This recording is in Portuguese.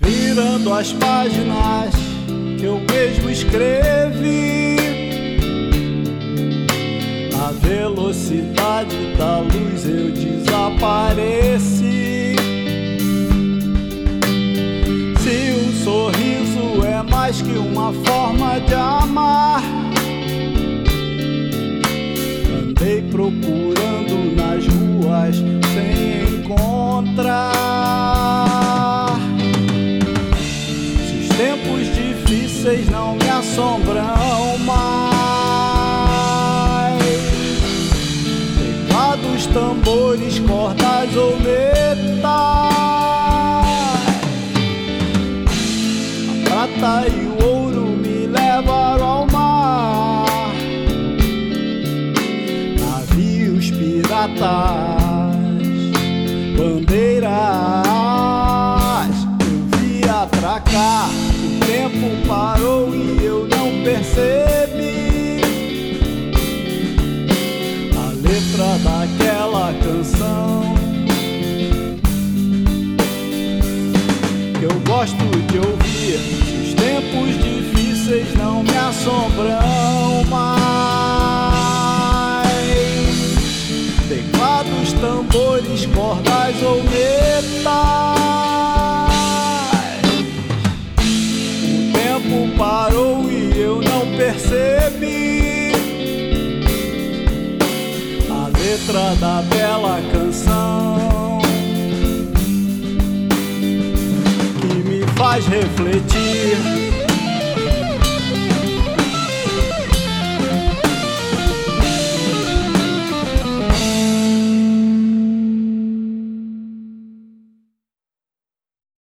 Virando as páginas que eu mesmo escrevi. Na velocidade da luz eu desapareci. Mais que uma forma de amar, andei procurando nas ruas sem encontrar. Se os tempos difíceis não me assombram mais, teclados, tambores, cordas ou metais. Prata e o ouro me levaram ao mar. Navios piratas, bandeiras, eu vi atracar. O tempo parou e eu não percebi a letra daquela canção. eu gosto de ouvir. Assombram mais. Teclados, tambores, cordas ou metais. O tempo parou e eu não percebi a letra da bela canção. que me faz refletir